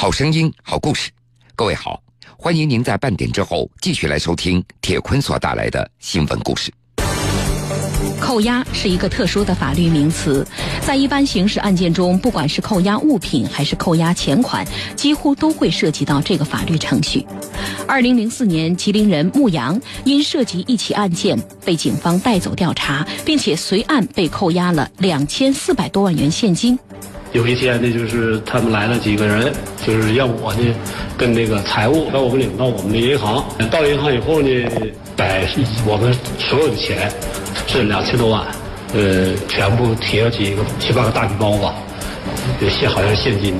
好声音，好故事。各位好，欢迎您在半点之后继续来收听铁坤所带来的新闻故事。扣押是一个特殊的法律名词，在一般刑事案件中，不管是扣押物品还是扣押钱款，几乎都会涉及到这个法律程序。二零零四年，吉林人穆阳因涉及一起案件被警方带走调查，并且随案被扣押了两千四百多万元现金。有一天呢，就是他们来了几个人，就是让我呢跟那个财务把我们领到我们的银行。到银行以后呢，把我们所有的钱是两千多万，呃，全部提了几个七八个大礼包吧，现好像是现金。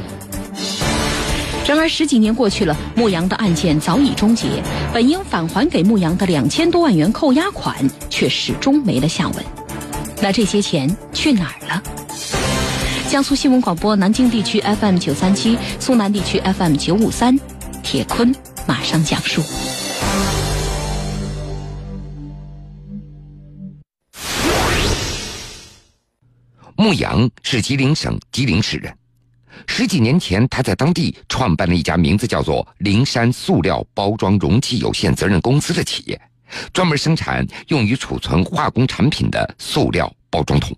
然而十几年过去了，牧羊的案件早已终结，本应返还给牧羊的两千多万元扣押款却始终没了下文。那这些钱去哪儿了？江苏新闻广播南京地区 FM 九三七，苏南地区 FM 九五三，铁坤马上讲述。牧羊是吉林省吉林市人，十几年前他在当地创办了一家名字叫做“灵山塑料包装容器有限责任公司”的企业，专门生产用于储存化工产品的塑料包装桶。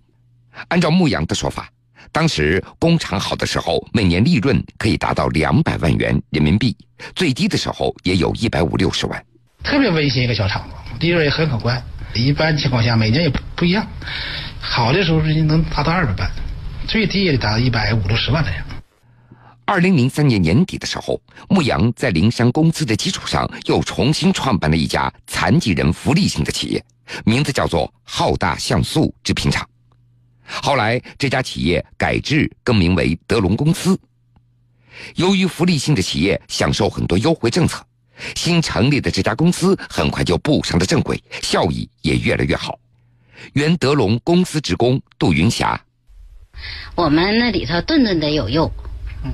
按照牧羊的说法。当时工厂好的时候，每年利润可以达到两百万元人民币；最低的时候也有一百五六十万。特别温馨一个小厂子，利润也很可观。一般情况下每年也不一样，好的时候是能达到二百万，最低也得达到一百五六十万这样。二零零三年年底的时候，牧羊在灵山公司的基础上又重新创办了一家残疾人福利性的企业，名字叫做浩大像素制品厂。后来，这家企业改制更名为德龙公司。由于福利性的企业享受很多优惠政策，新成立的这家公司很快就步上了正轨，效益也越来越好。原德龙公司职工杜云霞：“我们那里头顿顿得有肉，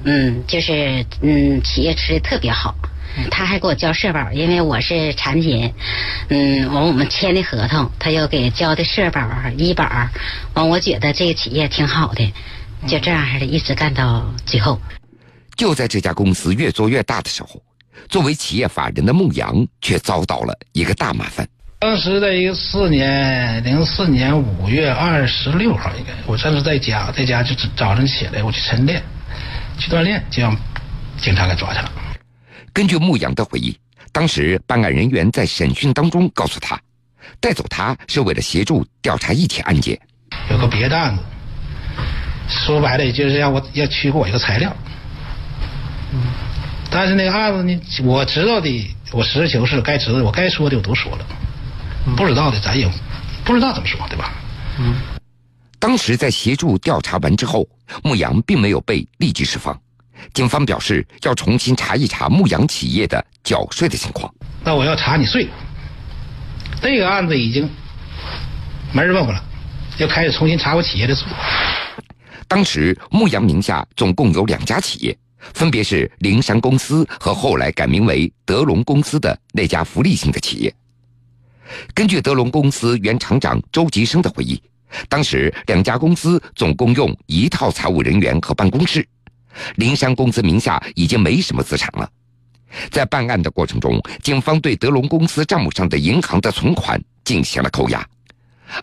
嗯，就是嗯，企业吃的特别好。”他还给我交社保，因为我是残疾人，嗯，完我们签的合同，他又给交的社保、医保，完我觉得这个企业挺好的，就这样式的，一直干到最后。就在这家公司越做越大的时候，作为企业法人的孟阳却遭到了一个大麻烦。当时在一四年零四年五月二十六号，应该我当时在家，在家就早晨起来我去晨练，去锻炼，就让警察给抓去了。根据牧羊的回忆，当时办案人员在审讯当中告诉他，带走他是为了协助调查一起案件。有个别的案子，说白了就是让我要取给我一个材料。但是那个案子呢，我知道的，我实事求是，该知道我该说的我都说了，不知道的咱也不知道怎么说，对吧？嗯。当时在协助调查完之后，牧羊并没有被立即释放。警方表示要重新查一查牧羊企业的缴税的情况。那我要查你税，这个案子已经没人问我了，要开始重新查我企业的税。当时牧羊名下总共有两家企业，分别是灵山公司和后来改名为德龙公司的那家福利性的企业。根据德龙公司原厂长周吉生的回忆，当时两家公司总共用一套财务人员和办公室。灵山公司名下已经没什么资产了，在办案的过程中，警方对德龙公司账目上的银行的存款进行了扣押。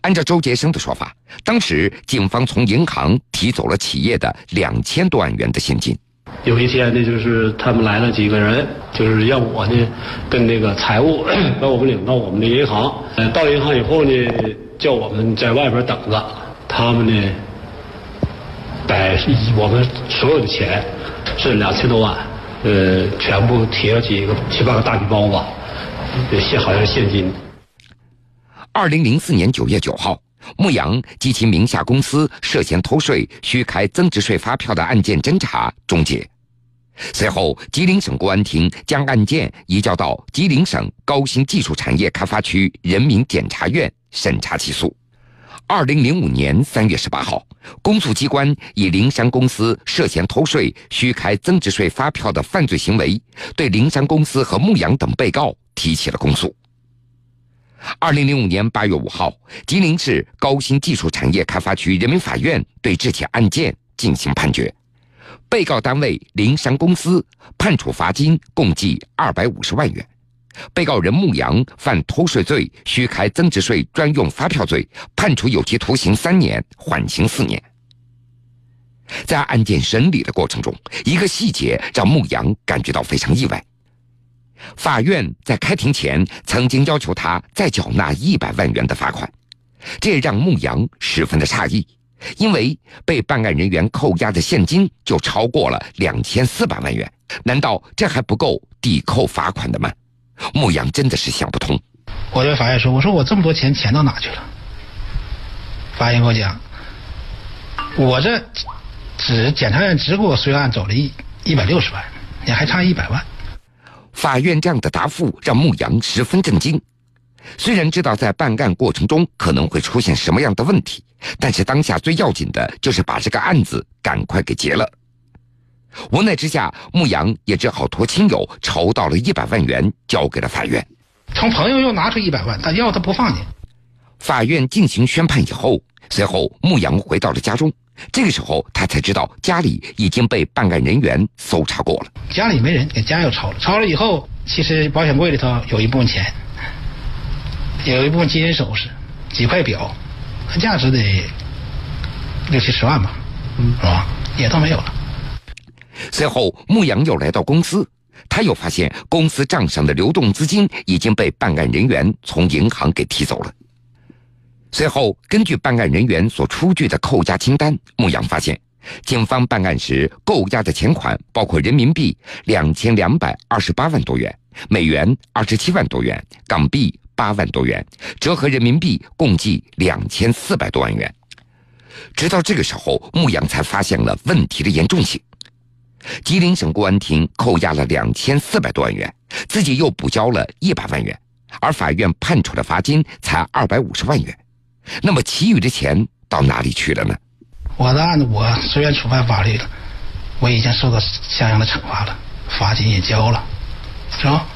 按照周杰生的说法，当时警方从银行提走了企业的两千多万元的现金。有一天呢，就是他们来了几个人，就是让我呢跟那个财务 把我们领到我们的银行。呃，到银行以后呢，叫我们在外边等着，他们呢。把我们所有的钱是两千多万，呃，全部提了几个七八个大礼包吧，现好像是现金。二零零四年九月九号，牧羊及其名下公司涉嫌偷税、虚开增值税发票的案件侦查终结。随后，吉林省公安厅将案件移交到吉林省高新技术产业开发区人民检察院审查起诉。二零零五年三月十八号，公诉机关以灵山公司涉嫌偷税、虚开增值税发票的犯罪行为，对灵山公司和牧羊等被告提起了公诉。二零零五年八月五号，吉林市高新技术产业开发区人民法院对这起案件进行判决，被告单位灵山公司判处罚金共计二百五十万元。被告人穆阳犯偷税罪、虚开增值税专用发票罪，判处有期徒刑三年，缓刑四年。在案件审理的过程中，一个细节让穆阳感觉到非常意外。法院在开庭前曾经要求他再缴纳一百万元的罚款，这让穆阳十分的诧异，因为被办案人员扣押的现金就超过了两千四百万元，难道这还不够抵扣罚款的吗？牧羊真的是想不通。我对法院说：“我说我这么多钱钱到哪去了？”法院跟我讲：“我这只检察院只给我随案走了一一百六十万，你还差一百万。”法院这样的答复让牧羊十分震惊。虽然知道在办案过程中可能会出现什么样的问题，但是当下最要紧的就是把这个案子赶快给结了。无奈之下，牧羊也只好托亲友筹到了一百万元，交给了法院。从朋友又拿出一百万，他要他不放你。法院进行宣判以后，随后牧羊回到了家中。这个时候，他才知道家里已经被办案人员搜查过了。家里没人，给家又抄了。抄了以后，其实保险柜里头有一部分钱，有一部分金银首饰，几块表，价值得六七十万吧，是吧？也都没有了。随后，牧羊又来到公司，他又发现公司账上的流动资金已经被办案人员从银行给提走了。随后，根据办案人员所出具的扣押清单，牧羊发现，警方办案时扣押的钱款包括人民币两千两百二十八万多元、美元二十七万多元、港币八万多元，折合人民币共计两千四百多万元。直到这个时候，牧羊才发现了问题的严重性。吉林省公安厅扣押了两千四百多万元，自己又补交了一百万元，而法院判处的罚金才二百五十万元。那么，其余的钱到哪里去了呢？我的案子我虽然触犯法律了，我已经受到相应的惩罚了，罚金也交了，是吧？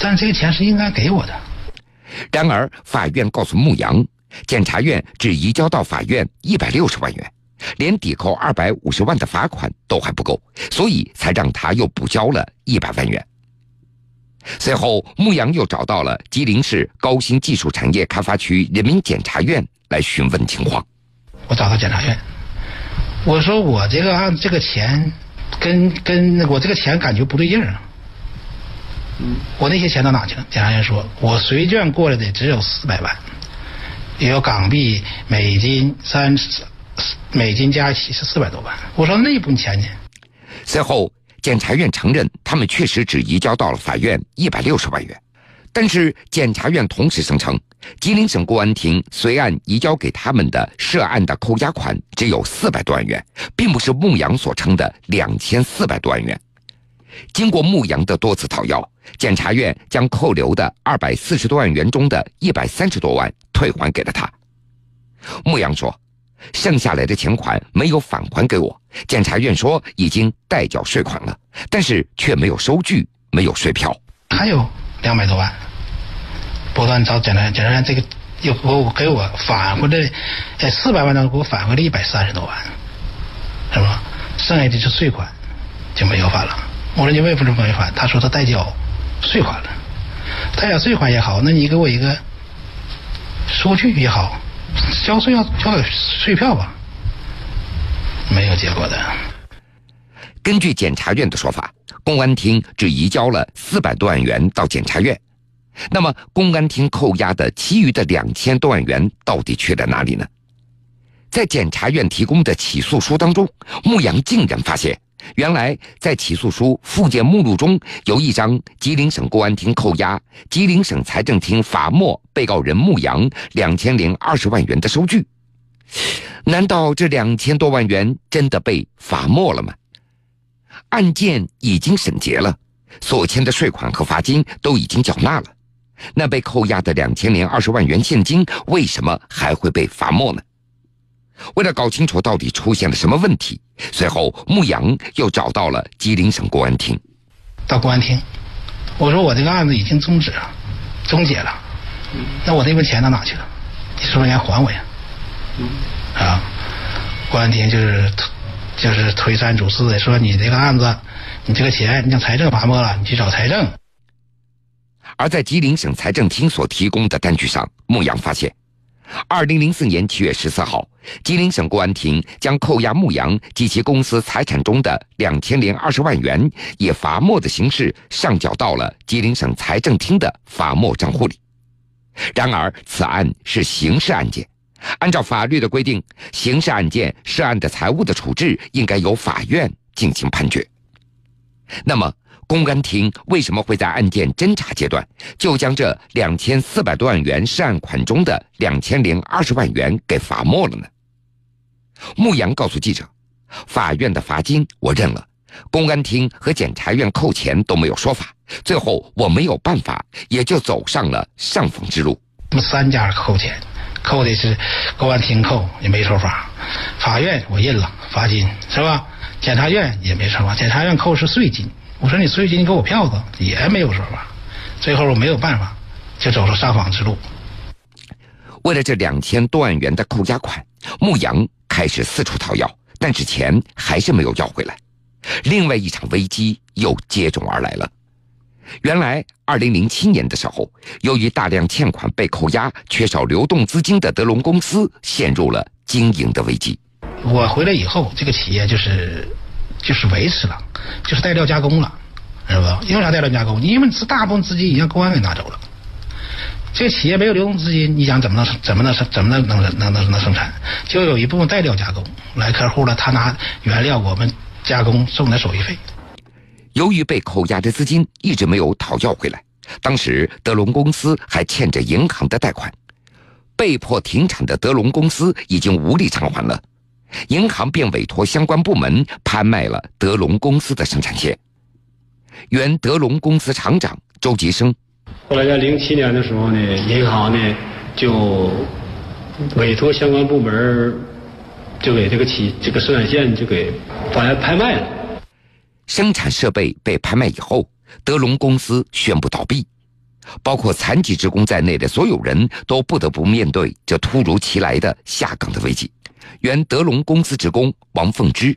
但这个钱是应该给我的。然而，法院告诉牧羊，检察院只移交到法院一百六十万元。连抵扣二百五十万的罚款都还不够，所以才让他又补交了一百万元。随后，牧羊又找到了吉林市高新技术产业开发区人民检察院来询问情况。我找到检察院，我说我这个案这个钱，跟跟我这个钱感觉不对劲儿啊。我那些钱到哪去了？检察院说，我随卷过来的只有四百万，也有港币、美金三十。美金加一起是四百多万。我说那部分钱呢？随后，检察院承认他们确实只移交到了法院一百六十万元，但是检察院同时声称，吉林省公安厅随案移交给他们的涉案的扣押款只有四百多万元，并不是牧羊所称的两千四百多万元。经过牧羊的多次讨要，检察院将扣留的二百四十多万元中的一百三十多万退还给了他。牧羊说。剩下来的钱款没有返还给我，检察院说已经代缴税款了，但是却没有收据，没有税票，还有两百多万，不断找检察院，检察院这个又给我给我返回来，在四百万当中给我返回了一百三十多万，是吧？剩下的是税款就没有返了。我说你为什么没返？他说他代缴税款了，代缴税款也好，那你给我一个收据也好。交税要交点税票吧，没有结果的。根据检察院的说法，公安厅只移交了四百多万元到检察院，那么公安厅扣押的其余的两千多万元到底去了哪里呢？在检察院提供的起诉书当中，牧羊竟然发现。原来，在起诉书附件目录中有一张吉林省公安厅扣押吉林省财政厅罚没被告人牧阳两千零二十万元的收据。难道这两千多万元真的被罚没了吗？案件已经审结了，所欠的税款和罚金都已经缴纳了，那被扣押的两千零二十万元现金为什么还会被罚没呢？为了搞清楚到底出现了什么问题，随后牧羊又找到了吉林省公安厅。到公安厅，我说我这个案子已经终止了，终结了。那我那份钱到哪去了？你是不是应该还我呀？啊，公安厅就是就是推三阻四的说你这个案子，你这个钱你让财政罚没了，你去找财政。而在吉林省财政厅所提供的单据上，牧羊发现，二零零四年七月十四号，吉林省公安厅将扣押牧羊及其公司财产中的两千零二十万元，以罚没的形式上缴到了吉林省财政厅的罚没账户里。然而，此案是刑事案件，按照法律的规定，刑事案件涉案的财物的处置应该由法院进行判决。那么，公安厅为什么会在案件侦查阶段就将这两千四百多万元涉案款中的两千零二十万元给罚没了呢？牧羊告诉记者：“法院的罚金我认了，公安厅和检察院扣钱都没有说法，最后我没有办法，也就走上了上访之路。我们三家扣钱，扣的是公安厅扣也没说法，法院我认了罚金是吧？检察院也没说法，检察院扣是税金。”我说你税金，你给我票子也没有说法，最后我没有办法，就走了上访之路。为了这两千多万元的扣押款，牧羊开始四处讨要，但是钱还是没有要回来。另外一场危机又接踵而来了。原来，二零零七年的时候，由于大量欠款被扣押，缺少流动资金的德隆公司陷入了经营的危机。我回来以后，这个企业就是。就是维持了，就是带料加工了，知道吧？因为啥带料加工？因为是大部分资金已经公安给拿走了，这个企业没有流动资金，你想怎么能怎么能怎么能能能能生产？就有一部分带料加工来客户了，他拿原料我们加工送的手续费。由于被扣押的资金一直没有讨要回来，当时德隆公司还欠着银行的贷款，被迫停产的德隆公司已经无力偿还了。银行便委托相关部门拍卖了德隆公司的生产线。原德隆公司厂长周吉生，后来在零七年的时候呢，银行呢就委托相关部门就给这个企这个生产线就给把它拍卖了。生产设备被拍卖以后，德隆公司宣布倒闭，包括残疾职工在内的所有人都不得不面对这突如其来的下岗的危机。原德隆公司职工王凤芝，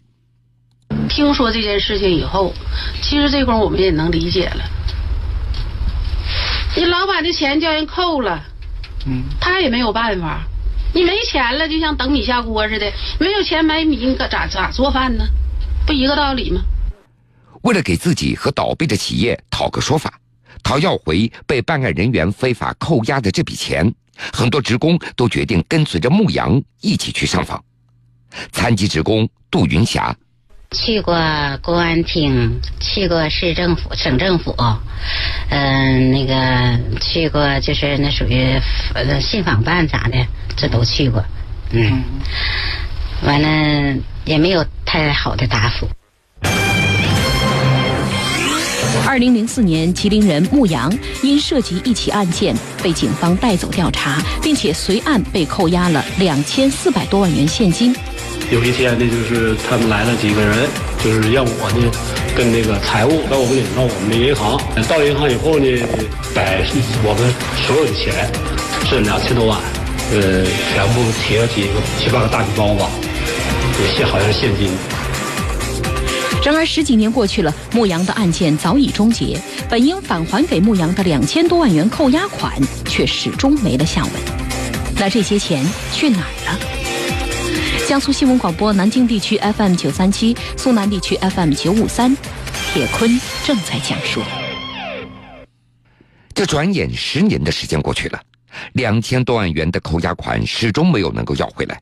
听说这件事情以后，其实这会儿我们也能理解了。你老板的钱叫人扣了，嗯，他也没有办法。你没钱了，就像等米下锅似的，没有钱买米，你可咋咋做饭呢？不一个道理吗？为了给自己和倒闭的企业讨个说法，讨要回被办案人员非法扣押的这笔钱。很多职工都决定跟随着牧羊一起去上访。残疾职工杜云霞去过公安厅，去过市政府、省政府，嗯，那个去过就是那属于信访办啥的，这都去过。嗯，完了也没有太好的答复。二零零四年，吉林人牧羊因涉及一起案件被警方带走调查，并且随案被扣押了两千四百多万元现金。有一天呢，就是他们来了几个人，就是让我呢跟那个财务把我们领到我们的银行。到银行以后呢，把我们所有的钱是两千多万，呃，全部提了几个七八个大礼包吧，有些好像是现金。然而十几年过去了，牧羊的案件早已终结，本应返还给牧羊的两千多万元扣押款却始终没了下文。那这些钱去哪儿了？江苏新闻广播南京地区 FM 九三七，苏南地区 FM 九五三，铁坤正在讲述。这转眼十年的时间过去了，两千多万元的扣押款始终没有能够要回来。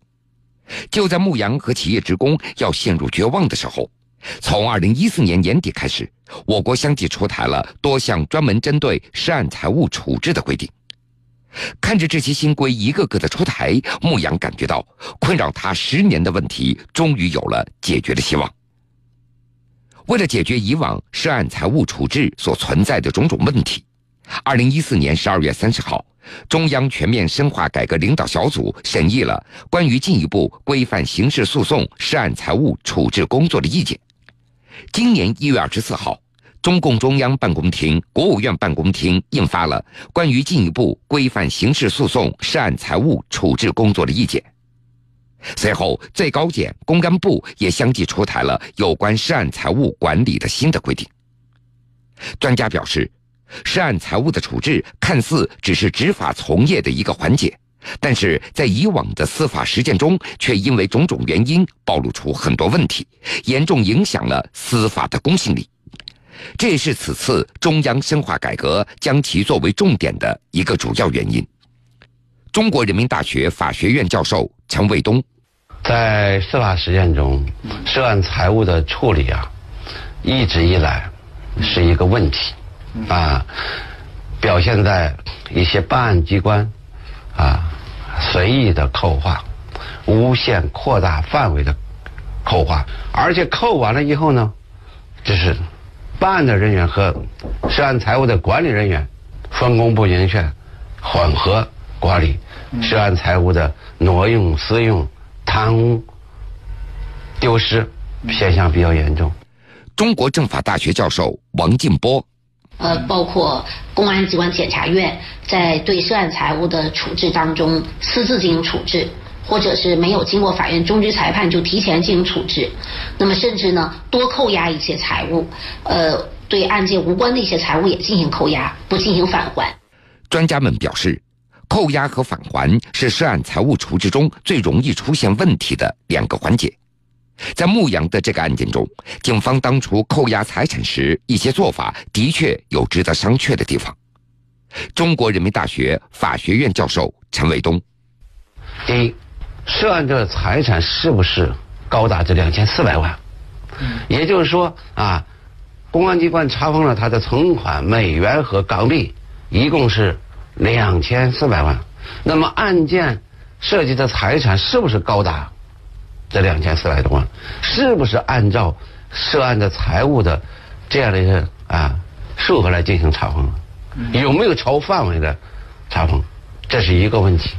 就在牧羊和企业职工要陷入绝望的时候。从二零一四年年底开始，我国相继出台了多项专门针对涉案财物处置的规定。看着这些新规一个个的出台，牧羊感觉到困扰他十年的问题终于有了解决的希望。为了解决以往涉案财物处置所存在的种种问题，二零一四年十二月三十号，中央全面深化改革领导小组审议了关于进一步规范刑事诉讼涉案财物处置工作的意见。今年一月二十四号，中共中央办公厅、国务院办公厅印发了关于进一步规范刑事诉讼涉案财物处置工作的意见。随后，最高检、公安部也相继出台了有关涉案财物管理的新的规定。专家表示，涉案财物的处置看似只是执法从业的一个环节，但是在以往的司法实践中，却因为种种原因暴露出很多问题，严重影响了司法的公信力。这也是此次中央深化改革将其作为重点的一个主要原因。中国人民大学法学院教授陈卫东，在司法实践中，涉案财物的处理啊，一直以来是一个问题，啊，表现在一些办案机关啊随意的扣划、无限扩大范围的扣划，而且扣完了以后呢，就是办案的人员和涉案财物的管理人员分工不明确，混合管理。涉案财物的挪用、私用、贪污、丢失现象比较严重。中国政法大学教授王进波，呃，包括公安机关、检察院在对涉案财物的处置当中私自进行处置，或者是没有经过法院终局裁判就提前进行处置，那么甚至呢多扣押一些财物，呃，对案件无关的一些财物也进行扣押，不进行返还。专家们表示。扣押和返还是涉案财物处置中最容易出现问题的两个环节。在牧羊的这个案件中，警方当初扣押财产时，一些做法的确有值得商榷的地方。中国人民大学法学院教授陈卫东：第一，涉案的财产是不是高达这两千四百万？也就是说啊，公安机关查封了他的存款美元和港币，一共是。两千四百万，那么案件涉及的财产是不是高达这两千四百多万？是不是按照涉案的财物的这样的一个啊数额来进行查封？有没有超范围的查封？这是一个问题。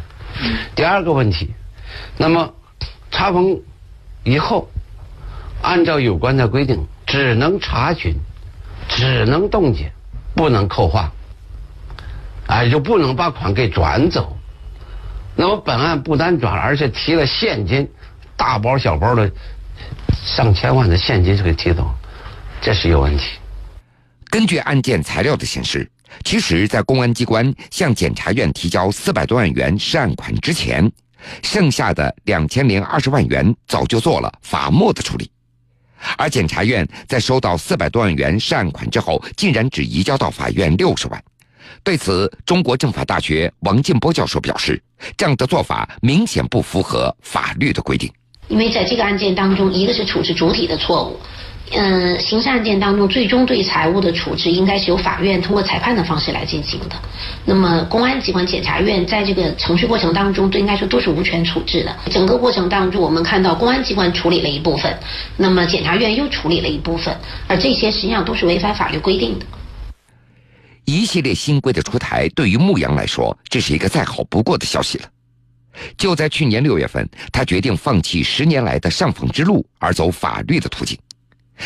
第二个问题，那么查封以后，按照有关的规定，只能查询，只能冻结，不能扣划。啊，就不能把款给转走。那么本案不单转了，而且提了现金，大包小包的上千万的现金是给提走，这是有问题。根据案件材料的显示，其实，在公安机关向检察院提交四百多万元涉案款之前，剩下的两千零二十万元早就做了罚没的处理，而检察院在收到四百多万元涉案款之后，竟然只移交到法院六十万。对此，中国政法大学王建波教授表示，这样的做法明显不符合法律的规定。因为在这个案件当中，一个是处置主体的错误，嗯，刑事案件当中最终对财物的处置应该是由法院通过裁判的方式来进行的。那么，公安机关、检察院在这个程序过程当中，都应该说都是无权处置的。整个过程当中，我们看到公安机关处理了一部分，那么检察院又处理了一部分，而这些实际上都是违反法律规定的。一系列新规的出台，对于牧羊来说，这是一个再好不过的消息了。就在去年六月份，他决定放弃十年来的上访之路，而走法律的途径。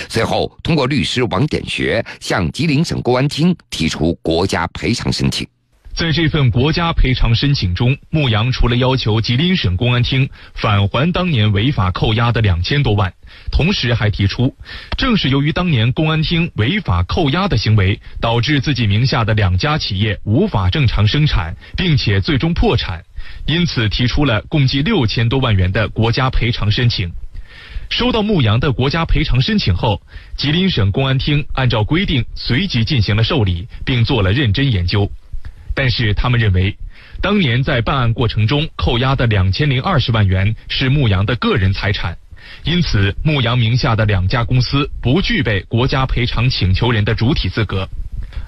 随后，通过律师王典学向吉林省公安厅提出国家赔偿申请。在这份国家赔偿申请中，牧羊除了要求吉林省公安厅返还当年违法扣押的两千多万，同时还提出，正是由于当年公安厅违法扣押的行为，导致自己名下的两家企业无法正常生产，并且最终破产，因此提出了共计六千多万元的国家赔偿申请。收到牧羊的国家赔偿申请后，吉林省公安厅按照规定随即进行了受理，并做了认真研究。但是他们认为，当年在办案过程中扣押的两千零二十万元是牧羊的个人财产，因此牧羊名下的两家公司不具备国家赔偿请求人的主体资格。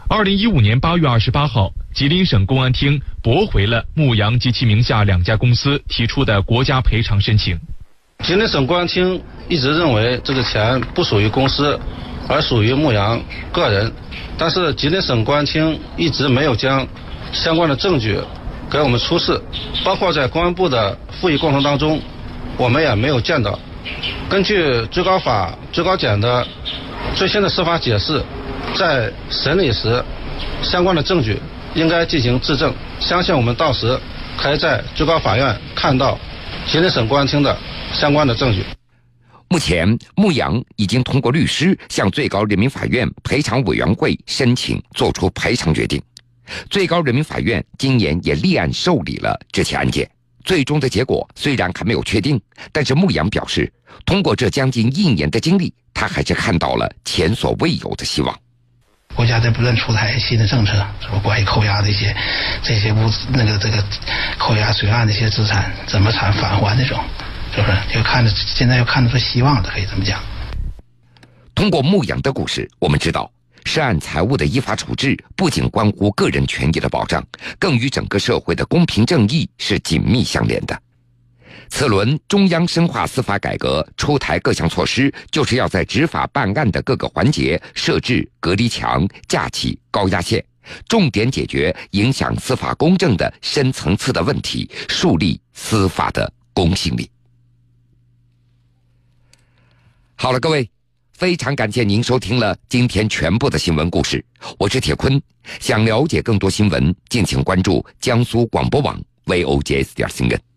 二零一五年八月二十八号，吉林省公安厅驳回了牧羊及其名下两家公司提出的国家赔偿申请。吉林省公安厅一直认为这个钱不属于公司，而属于牧羊个人，但是吉林省公安厅一直没有将。相关的证据给我们出示，包括在公安部的复议过程当中，我们也没有见到。根据最高法、最高检的最新的司法解释，在审理时，相关的证据应该进行质证。相信我们到时可以在最高法院看到吉林省公安厅的相关的证据。目前，牧羊已经通过律师向最高人民法院赔偿委员会申请作出赔偿决定。最高人民法院今年也立案受理了这起案件。最终的结果虽然还没有确定，但是牧羊表示，通过这将近一年的经历，他还是看到了前所未有的希望。国家在不断出台新的政策，什么关于扣押这些、这些物那个这个扣押随案的一些资产怎么偿返还那种，是不是？就看着现在又看得出希望了，可以这么讲。通过牧羊的故事，我们知道，涉案财物的依法处置不仅关乎个人权益的保障，更与整个社会的公平正义是紧密相连的。此轮中央深化司法改革出台各项措施，就是要在执法办案的各个环节设置隔离墙、架起高压线，重点解决影响司法公正的深层次的问题，树立司法的公信力。好了，各位，非常感谢您收听了今天全部的新闻故事，我是铁坤。想了解更多新闻，敬请关注江苏广播网 vogs 点新闻。